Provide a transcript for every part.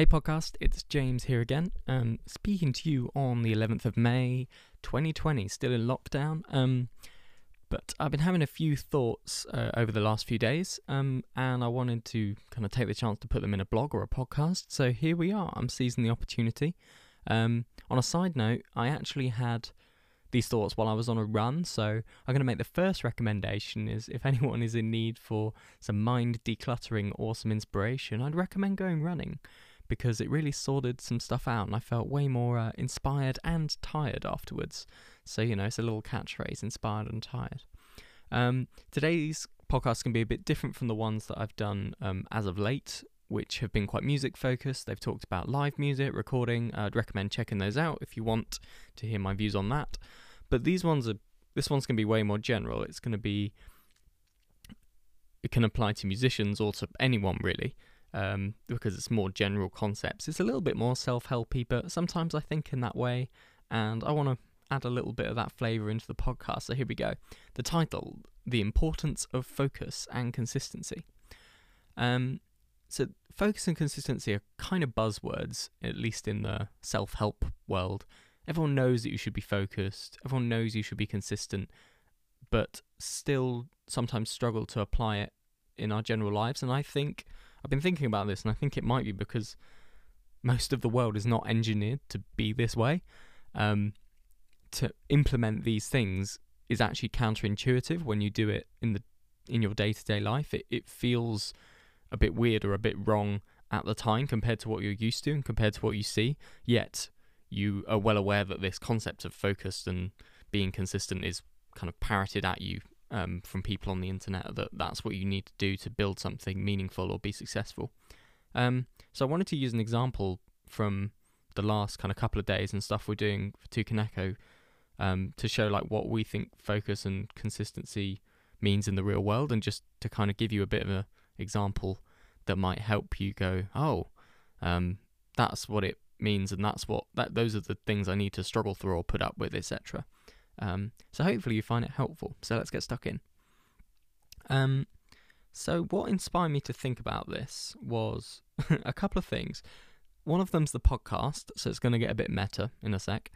Hey podcast, it's James here again. Um, speaking to you on the 11th of May, 2020, still in lockdown. Um, but I've been having a few thoughts uh, over the last few days, um, and I wanted to kind of take the chance to put them in a blog or a podcast. So here we are. I'm seizing the opportunity. Um, on a side note, I actually had these thoughts while I was on a run. So I'm going to make the first recommendation is if anyone is in need for some mind decluttering or some inspiration, I'd recommend going running because it really sorted some stuff out and I felt way more uh, inspired and tired afterwards. So, you know, it's a little catchphrase inspired and tired. Um, today's podcast can be a bit different from the ones that I've done um, as of late, which have been quite music focused. They've talked about live music, recording. I'd recommend checking those out if you want to hear my views on that. But these ones are, this one's going to be way more general. It's going to be, it can apply to musicians or to anyone really um, because it's more general concepts. It's a little bit more self helpy, but sometimes I think in that way, and I want to add a little bit of that flavour into the podcast. So here we go. The title The Importance of Focus and Consistency. Um, so, focus and consistency are kind of buzzwords, at least in the self help world. Everyone knows that you should be focused, everyone knows you should be consistent, but still sometimes struggle to apply it in our general lives. And I think I've been thinking about this, and I think it might be because most of the world is not engineered to be this way. Um, to implement these things is actually counterintuitive when you do it in the in your day to day life. It it feels a bit weird or a bit wrong at the time compared to what you're used to and compared to what you see. Yet you are well aware that this concept of focused and being consistent is kind of parroted at you um, from people on the internet that that's what you need to do to build something meaningful or be successful. Um, so I wanted to use an example from the last kind of couple of days and stuff we're doing for Tukaneko um, to show like what we think focus and consistency means in the real world, and just to kind of give you a bit of an example that might help you go, oh, um, that's what it means, and that's what that those are the things I need to struggle through or put up with, etc. Um, so hopefully you find it helpful. So let's get stuck in. Um, so what inspired me to think about this was a couple of things. One of them's the podcast, so it's going to get a bit meta in a sec.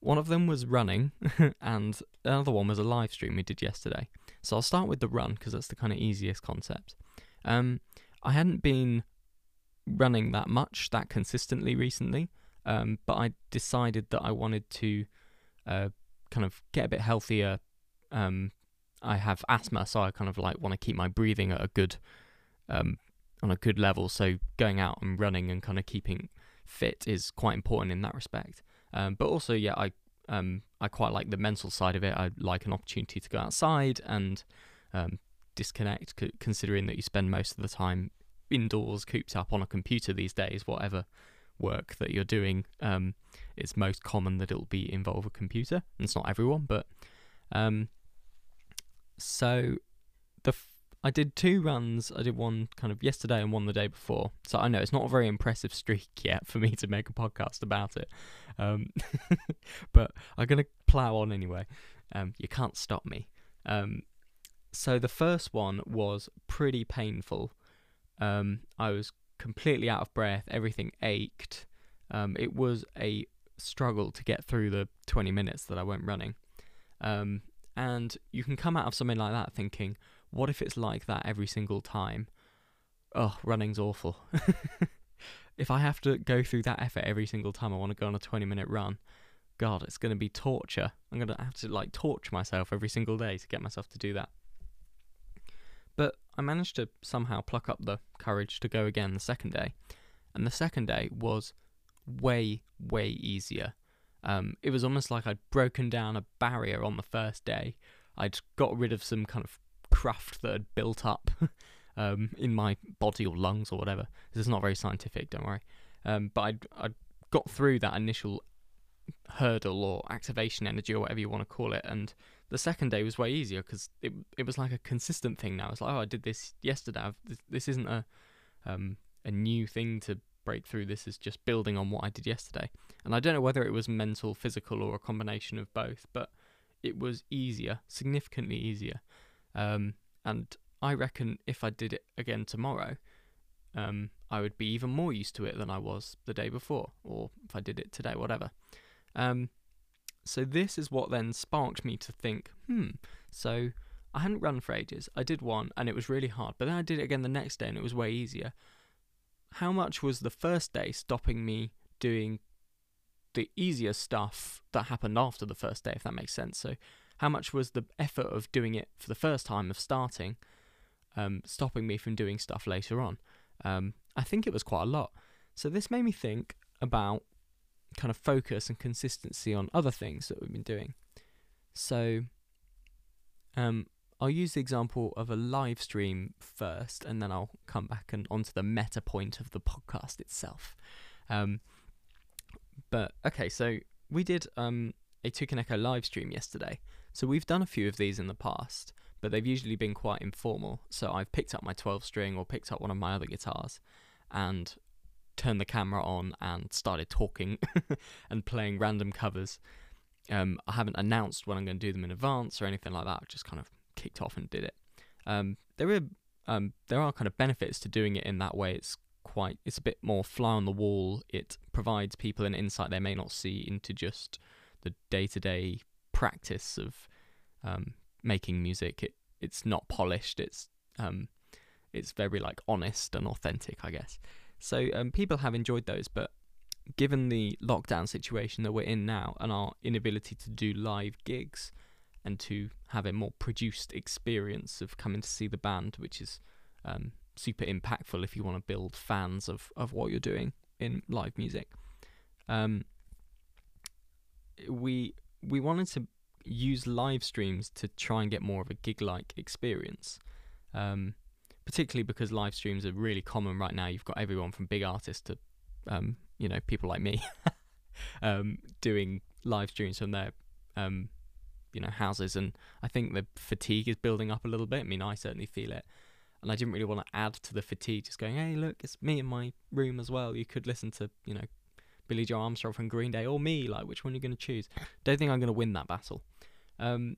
One of them was running, and another one was a live stream we did yesterday. So I'll start with the run because that's the kind of easiest concept. Um, I hadn't been running that much, that consistently recently, um, but I decided that I wanted to uh, kind of get a bit healthier. Um, I have asthma, so I kind of like want to keep my breathing at a good, um, on a good level. So going out and running and kind of keeping fit is quite important in that respect. Um, but also, yeah, I um, I quite like the mental side of it. I like an opportunity to go outside and um, disconnect, considering that you spend most of the time indoors, cooped up on a computer these days, whatever work that you're doing, um, it's most common that it'll be involve a computer. And it's not everyone, but um, so the f- I did two runs. I did one kind of yesterday and one the day before. So I know it's not a very impressive streak yet for me to make a podcast about it, um, but I'm gonna plow on anyway. Um, you can't stop me. Um, so the first one was pretty painful. Um, I was completely out of breath. Everything ached. Um, it was a struggle to get through the 20 minutes that I went running. Um, and you can come out of something like that thinking, what if it's like that every single time? Oh, running's awful. if I have to go through that effort every single time I want to go on a 20 minute run, God, it's going to be torture. I'm going to have to like torture myself every single day to get myself to do that. I managed to somehow pluck up the courage to go again the second day. And the second day was way, way easier. Um, it was almost like I'd broken down a barrier on the first day. I'd got rid of some kind of craft that had built up um, in my body or lungs or whatever. This is not very scientific, don't worry. Um, but I'd, I'd got through that initial hurdle or activation energy or whatever you want to call it, and the second day was way easier because it it was like a consistent thing now. It's like oh, I did this yesterday. I've, this, this isn't a um, a new thing to break through. This is just building on what I did yesterday. And I don't know whether it was mental, physical, or a combination of both, but it was easier, significantly easier. Um, and I reckon if I did it again tomorrow, um, I would be even more used to it than I was the day before, or if I did it today, whatever. Um, so this is what then sparked me to think, hmm, so I hadn't run for ages. I did one and it was really hard, but then I did it again the next day and it was way easier. How much was the first day stopping me doing the easier stuff that happened after the first day, if that makes sense? So, how much was the effort of doing it for the first time of starting um, stopping me from doing stuff later on? Um, I think it was quite a lot. So, this made me think about kind of focus and consistency on other things that we've been doing. So, um, I'll use the example of a live stream first, and then I'll come back and onto the meta point of the podcast itself. Um, but okay, so we did um, a Tukaneko live stream yesterday. So we've done a few of these in the past, but they've usually been quite informal. So I've picked up my 12 string or picked up one of my other guitars and turned the camera on and started talking and playing random covers. Um, I haven't announced when I'm going to do them in advance or anything like that. I just kind of kicked off and did it. Um, there are um, there are kind of benefits to doing it in that way. It's quite it's a bit more fly on the wall. It provides people an insight they may not see into just the day to day practice of um, making music. It it's not polished. It's um, it's very like honest and authentic, I guess. So um, people have enjoyed those, but given the lockdown situation that we're in now and our inability to do live gigs and to have a more produced experience of coming to see the band, which is um, super impactful if you want to build fans of, of what you're doing in live music. Um, we we wanted to use live streams to try and get more of a gig like experience. Um, particularly because live streams are really common right now. You've got everyone from big artists to, um, you know, people like me, um, doing live streams from their, um, you know, houses. And I think the fatigue is building up a little bit. I mean, I certainly feel it. And I didn't really want to add to the fatigue, just going, hey, look, it's me in my room as well. You could listen to, you know, Billie Joe Armstrong from Green Day or me. Like, which one are you going to choose? Don't think I'm going to win that battle. Um,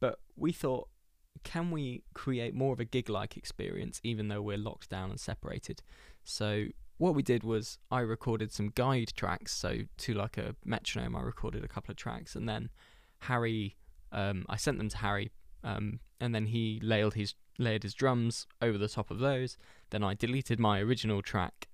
but we thought can we create more of a gig like experience even though we're locked down and separated? So what we did was I recorded some guide tracks. So to like a metronome, I recorded a couple of tracks, and then Harry, um, I sent them to Harry, um, and then he layered his layered his drums over the top of those. Then I deleted my original track.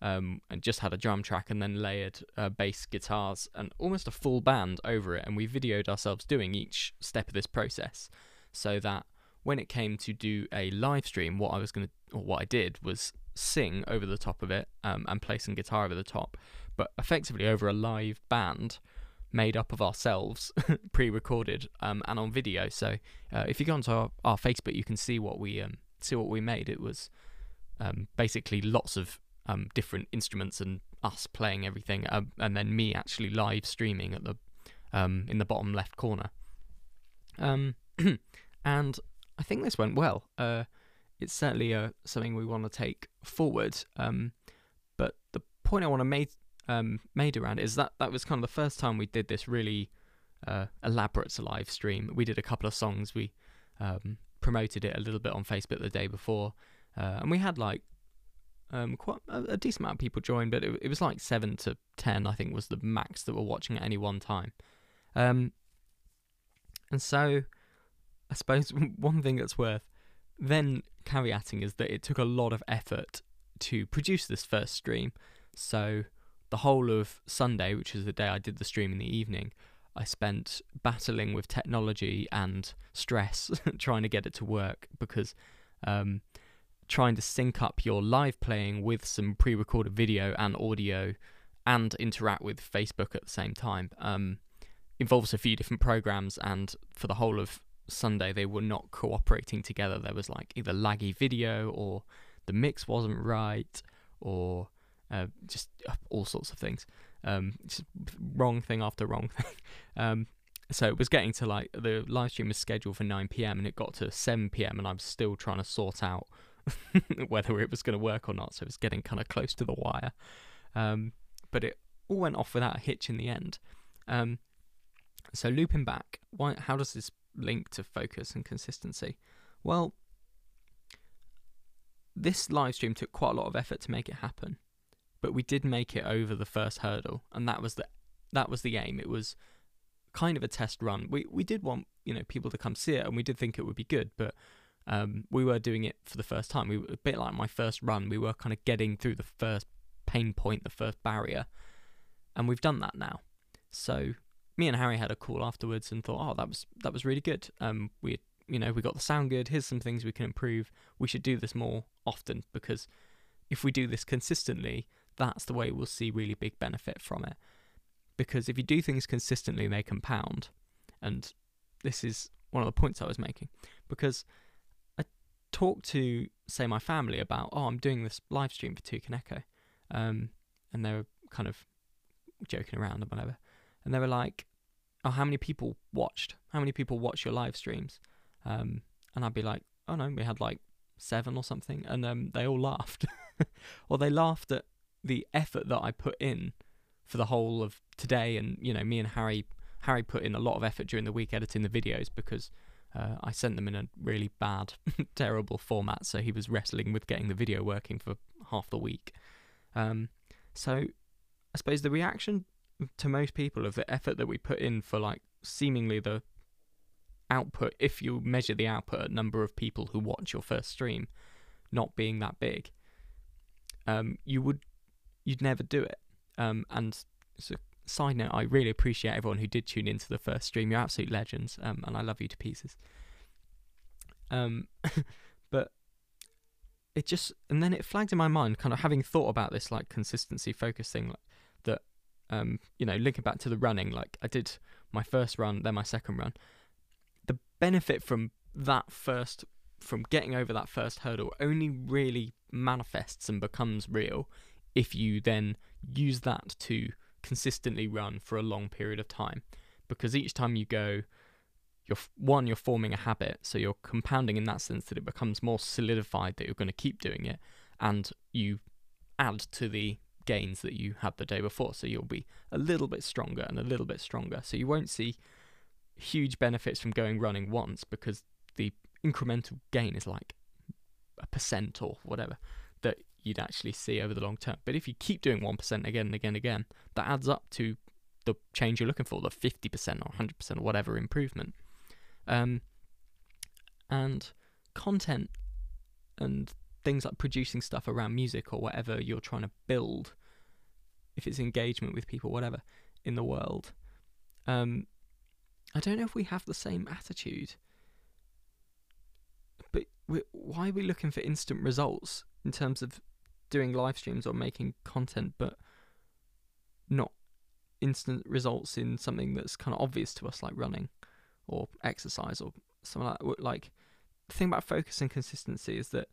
Um, and just had a drum track and then layered uh, bass guitars and almost a full band over it and we videoed ourselves doing each step of this process so that when it came to do a live stream, what I was going to, or what I did was sing over the top of it um, and play some guitar over the top, but effectively over a live band made up of ourselves, pre-recorded um, and on video. So uh, if you go onto our, our, Facebook, you can see what we um, see what we made. It was um, basically lots of um, different instruments and us playing everything, uh, and then me actually live streaming at the um, in the bottom left corner. Um, and I think this went well. Uh, it's certainly uh, something we want to take forward. Um, but the point I want to make um, made around it is that that was kind of the first time we did this really uh, elaborate live stream. We did a couple of songs. We um, promoted it a little bit on Facebook the day before, uh, and we had like um, quite a, a, decent amount of people join, but it, it, was like seven to ten, I think, was the max that were watching at any one time. Um, and so I suppose one thing that's worth then caveating is that it took a lot of effort to produce this first stream. So the whole of Sunday, which is the day I did the stream in the evening, I spent battling with technology and stress trying to get it to work because um, trying to sync up your live playing with some pre recorded video and audio and interact with Facebook at the same time um, involves a few different programs. And for the whole of Sunday they were not cooperating together. There was like either laggy video or the mix wasn't right or uh, just uh, all sorts of things. Um, just wrong thing after wrong thing. Um, so it was getting to like the live stream was scheduled for 9 p.m. and it got to 7 p.m. and I'm still trying to sort out whether it was going to work or not. So it was getting kind of close to the wire. Um, but it all went off without a hitch in the end. Um, so looping back, why? How does this link to focus and consistency? Well, this live stream took quite a lot of effort to make it happen, but we did make it over the first hurdle, and that was the that was the aim. It was kind of a test run. We we did want you know people to come see it, and we did think it would be good, but um, we were doing it for the first time. We were a bit like my first run. We were kind of getting through the first pain point, the first barrier, and we've done that now. So me and Harry had a call afterwards and thought, oh, that was that was really good. Um, we you know we got the sound good. Here's some things we can improve. We should do this more often because if we do this consistently, that's the way we'll see really big benefit from it. Because if you do things consistently, they compound. And this is one of the points I was making. Because I talked to, say, my family about, oh, I'm doing this live stream for Tukaneko. Um, and they were kind of joking around and whatever. And they were like, oh, how many people watched? How many people watch your live streams? Um, and I'd be like, oh no, we had like seven or something. And um, they all laughed. or they laughed at the effort that I put in for the whole of today. And, you know, me and Harry, Harry put in a lot of effort during the week editing the videos because uh, I sent them in a really bad, terrible format. So he was wrestling with getting the video working for half the week. Um, so I suppose the reaction to most people of the effort that we put in for like seemingly the output, if you measure the output number of people who watch your first stream, not being that big, um, you would you'd never do it. Um, and so, side note, I really appreciate everyone who did tune into the first stream. You're absolute legends, um, and I love you to pieces. Um, but it just and then it flagged in my mind, kind of having thought about this like consistency focus thing, like, um, you know, linking back to the running, like I did my first run, then my second run. The benefit from that first, from getting over that first hurdle, only really manifests and becomes real if you then use that to consistently run for a long period of time. Because each time you go, you're one, you're forming a habit, so you're compounding in that sense that it becomes more solidified that you're going to keep doing it, and you add to the gains that you had the day before. So you'll be a little bit stronger and a little bit stronger. So you won't see huge benefits from going running once because the incremental gain is like a percent or whatever that you'd actually see over the long term. But if you keep doing 1% again and again and again, that adds up to the change you're looking for, the 50% or 100% or whatever improvement. Um, and content and things like producing stuff around music or whatever you're trying to build, if it's engagement with people, whatever, in the world. Um, I don't know if we have the same attitude. But why are we looking for instant results in terms of doing live streams or making content, but not instant results in something that's kind of obvious to us, like running or exercise or something like that? Like, the thing about focus and consistency is that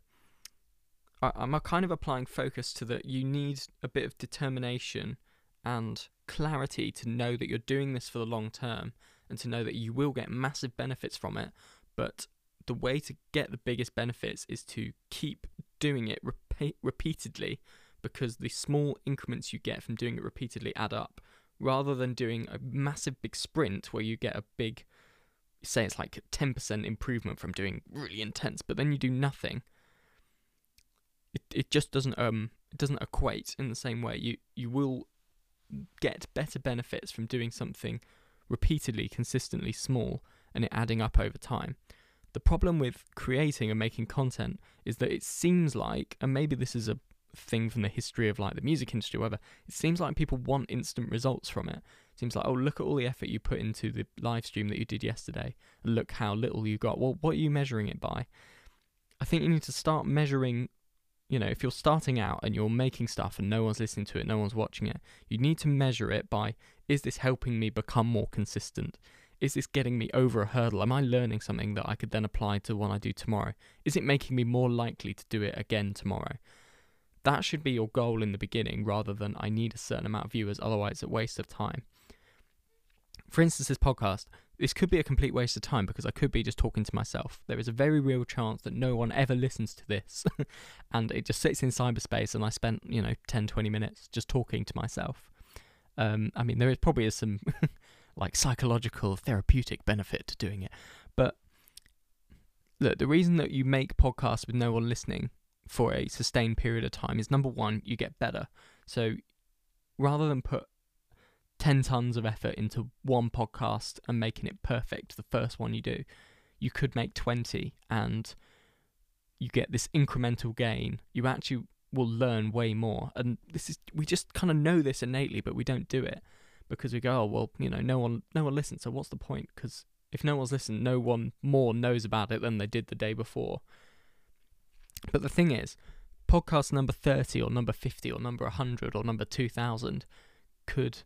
I'm kind of applying focus to that you need a bit of determination and clarity to know that you're doing this for the long term and to know that you will get massive benefits from it. But the way to get the biggest benefits is to keep doing it repeat- repeatedly because the small increments you get from doing it repeatedly add up rather than doing a massive big sprint where you get a big say it's like 10% improvement from doing really intense but then you do nothing it it just doesn't um it doesn't equate in the same way. You you will get better benefits from doing something repeatedly, consistently small, and it adding up over time. The problem with creating and making content is that it seems like, and maybe this is a thing from the history of like the music industry, whatever, it seems like people want instant results from it. it. Seems like, oh, look at all the effort you put into the live stream that you did yesterday, look how little you got. Well, what are you measuring it by? I think you need to start measuring you know, if you're starting out and you're making stuff and no one's listening to it, no one's watching it, you need to measure it by is this helping me become more consistent? Is this getting me over a hurdle? Am I learning something that I could then apply to what I do tomorrow? Is it making me more likely to do it again tomorrow? That should be your goal in the beginning rather than I need a certain amount of viewers, otherwise, it's a waste of time. For instance, this podcast, this could be a complete waste of time because I could be just talking to myself. There is a very real chance that no one ever listens to this and it just sits in cyberspace and I spent, you know, 10, 20 minutes just talking to myself. Um, I mean, there is probably is some like psychological therapeutic benefit to doing it. But look, the reason that you make podcasts with no one listening for a sustained period of time is number one, you get better. So rather than put 10 tons of effort into one podcast and making it perfect, the first one you do, you could make 20 and you get this incremental gain. You actually will learn way more. And this is, we just kind of know this innately, but we don't do it because we go, oh, well, you know, no one, no one listens. So what's the point? Because if no one's listened, no one more knows about it than they did the day before. But the thing is, podcast number 30 or number 50 or number 100 or number 2000 could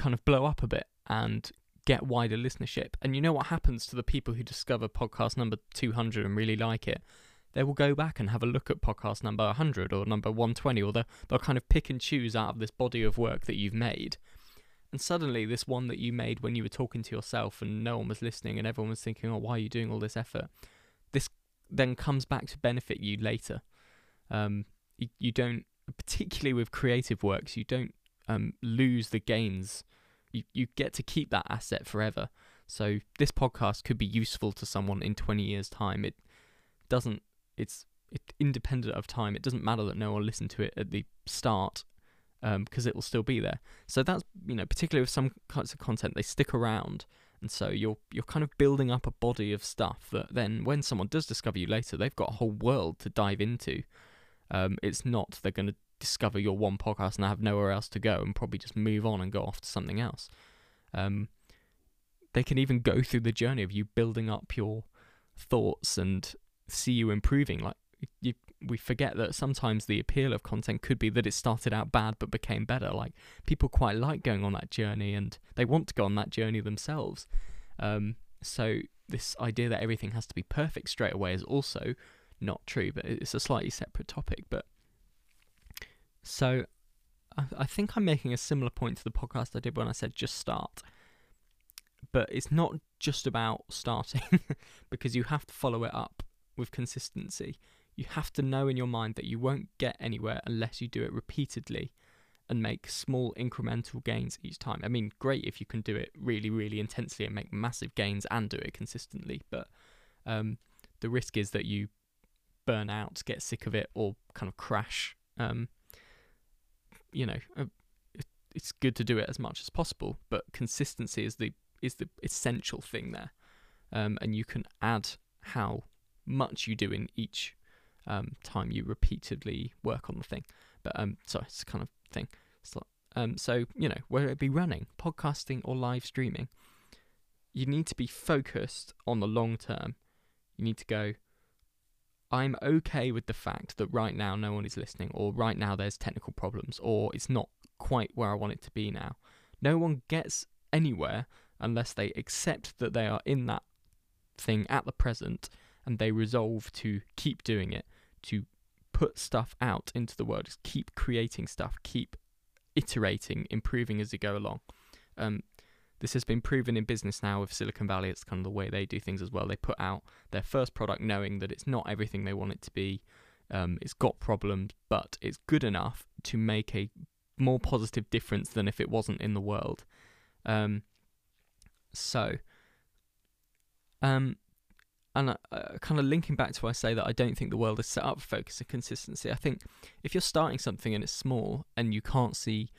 kind of blow up a bit and get wider listenership. And you know what happens to the people who discover podcast number 200 and really like it? They will go back and have a look at podcast number 100 or number 120, or they'll, they'll kind of pick and choose out of this body of work that you've made. And suddenly, this one that you made when you were talking to yourself and no one was listening and everyone was thinking, oh, why are you doing all this effort? This then comes back to benefit you later. Um, you, you don't, particularly with creative works, you don't um, lose the gains. You, you get to keep that asset forever. So this podcast could be useful to someone in 20 years' time. It doesn't, it's it, independent of time. It doesn't matter that no one listened to it at the start because um, it will still be there. So that's you know particularly with some kinds of content they stick around, and so you're you're kind of building up a body of stuff that then when someone does discover you later, they've got a whole world to dive into. Um, it's not they're going to discover your one podcast and have nowhere else to go and probably just move on and go off to something else. Um, they can even go through the journey of you building up your thoughts and see you improving. Like you, we forget that sometimes the appeal of content could be that it started out bad but became better. Like people quite like going on that journey and they want to go on that journey themselves. Um, so this idea that everything has to be perfect straight away is also not true, but it's a slightly separate topic. But so I, I think I'm making a similar point to the podcast I did when I said just start. But it's not just about starting because you have to follow it up with consistency you have to know in your mind that you won't get anywhere unless you do it repeatedly and make small incremental gains each time. I mean, great if you can do it really, really intensely and make massive gains and do it consistently, but um, the risk is that you burn out, get sick of it, or kind of crash. Um, you know, uh, it's good to do it as much as possible, but consistency is the is the essential thing there, um, and you can add how much you do in each um, time you repeatedly work on the thing. But um, so it's kind of thing. So, um, so you know, whether it be running, podcasting, or live streaming, you need to be focused on the long term. You need to go. I'm okay with the fact that right now no one is listening, or right now there's technical problems, or it's not quite where I want it to be now. No one gets anywhere unless they accept that they are in that thing at the present and they resolve to keep doing it, to put stuff out into the world, just keep creating stuff, keep iterating, improving as you go along. Um, this has been proven in business now with Silicon Valley. It's kind of the way they do things as well. They put out their first product knowing that it's not everything they want it to be. Um, it's got problems, but it's good enough to make a more positive difference than if it wasn't in the world. Um, so, um, and uh, kind of linking back to what I say that I don't think the world is set up for focus and consistency. I think if you're starting something and it's small and you can't see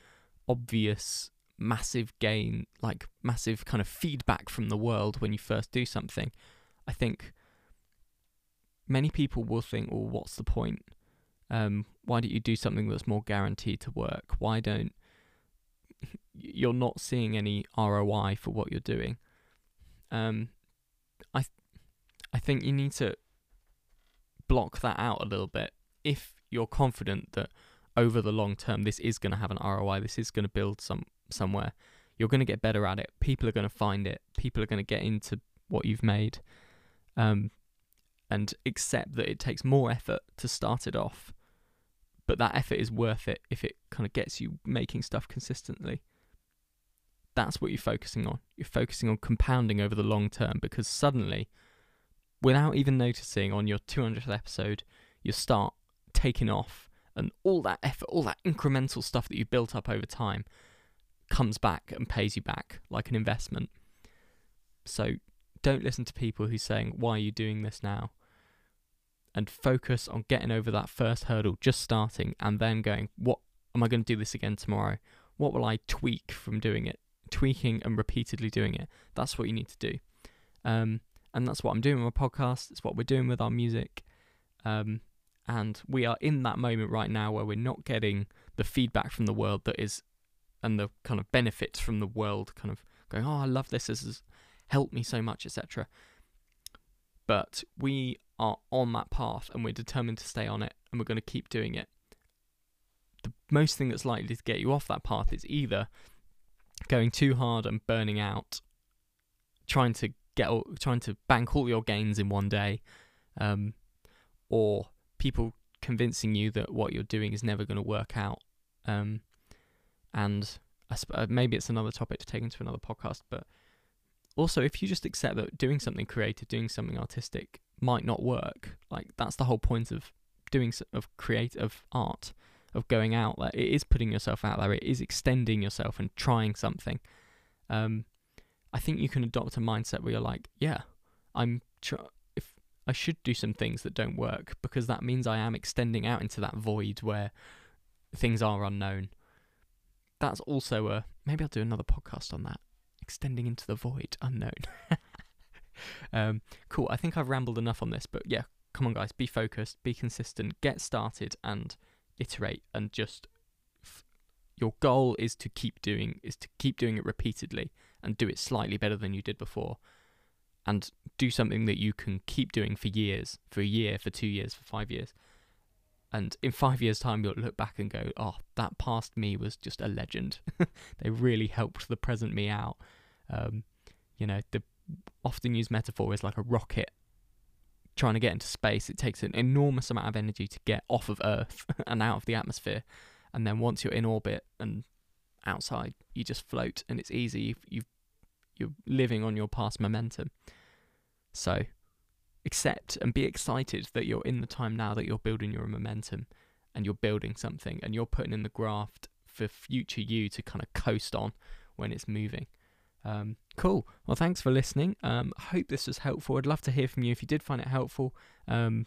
obvious massive gain, like massive kind of feedback from the world when you first do something, I think many people will think, well, what's the point? Um, why don't you do something that's more guaranteed to work? Why don't you're not seeing any ROI for what you're doing? Um, I I think you need to block that out a little bit if you're confident that over the long term this is going to have an ROI, this is going to build some somewhere. You're going to get better at it. People are going to find it. People are going to get into what you've made, um, and accept that it takes more effort to start it off, but that effort is worth it if it kind of gets you making stuff consistently. That's what you're focusing on. You're focusing on compounding over the long term because suddenly without even noticing on your 200th episode, you start taking off, and all that effort, all that incremental stuff that you built up over time comes back and pays you back like an investment. So don't listen to people who are saying, Why are you doing this now? and focus on getting over that first hurdle, just starting, and then going, what am I going to do this again tomorrow? What will I tweak from doing it? Tweaking and repeatedly doing it. That's what you need to do. Um, and that's what I'm doing with my podcast. It's what we're doing with our music. Um, and we are in that moment right now where we're not getting the feedback from the world that is, and the kind of benefits from the world kind of going, oh, I love this. This has helped me so much, etc. But we are on that path and we're determined to stay on it and we're going to keep doing it. The most thing that's likely to get you off that path is either going too hard and burning out, trying to get trying to bank all your gains in one day, um, or people convincing you that what you're doing is never going to work out. Um, and sp- uh, maybe it's another topic to take into another podcast, but also if you just accept that doing something creative, doing something artistic might not work, like that's the whole point of doing of creative art, of going out there. It is putting yourself out there. It is extending yourself and trying something. Um, I think you can adopt a mindset where you're like, yeah, I'm I should do some things that don't work because that means I am extending out into that void where things are unknown. That's also a maybe I'll do another podcast on that. Extending into the void, unknown. um, cool. I think I've rambled enough on this, but yeah, come on, guys, be focused, be consistent, get started, and iterate, and just f- your goal is to keep doing is to keep doing it repeatedly and do it slightly better than you did before and do something that you can keep doing for years, for a year, for two years, for five years. And in five years' time, you'll look back and go, oh, that past me was just a legend. they really helped the present me out. Um, you know, the often used metaphor is like a rocket trying to get into space. It takes an enormous amount of energy to get off of Earth and out of the atmosphere. And then once you're in orbit and outside, you just float and it's easy. You've, you've you're living on your past momentum. So accept and be excited that you're in the time now that you're building your momentum and you're building something and you're putting in the graft for future you to kind of coast on when it's moving. Um, cool. Well, thanks for listening. Um, hope this was helpful. I'd love to hear from you if you did find it helpful. Um,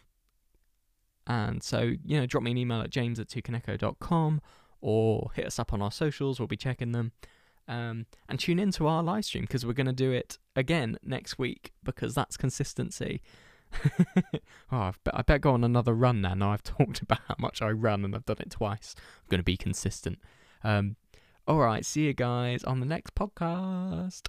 and so, you know, drop me an email at james at tucaneco.com or hit us up on our socials. We'll be checking them. Um, and tune into our live stream because we're going to do it again next week because that's consistency. oh, I've I better go on another run now. Now I've talked about how much I run and I've done it twice. I'm going to be consistent. Um, all right, see you guys on the next podcast.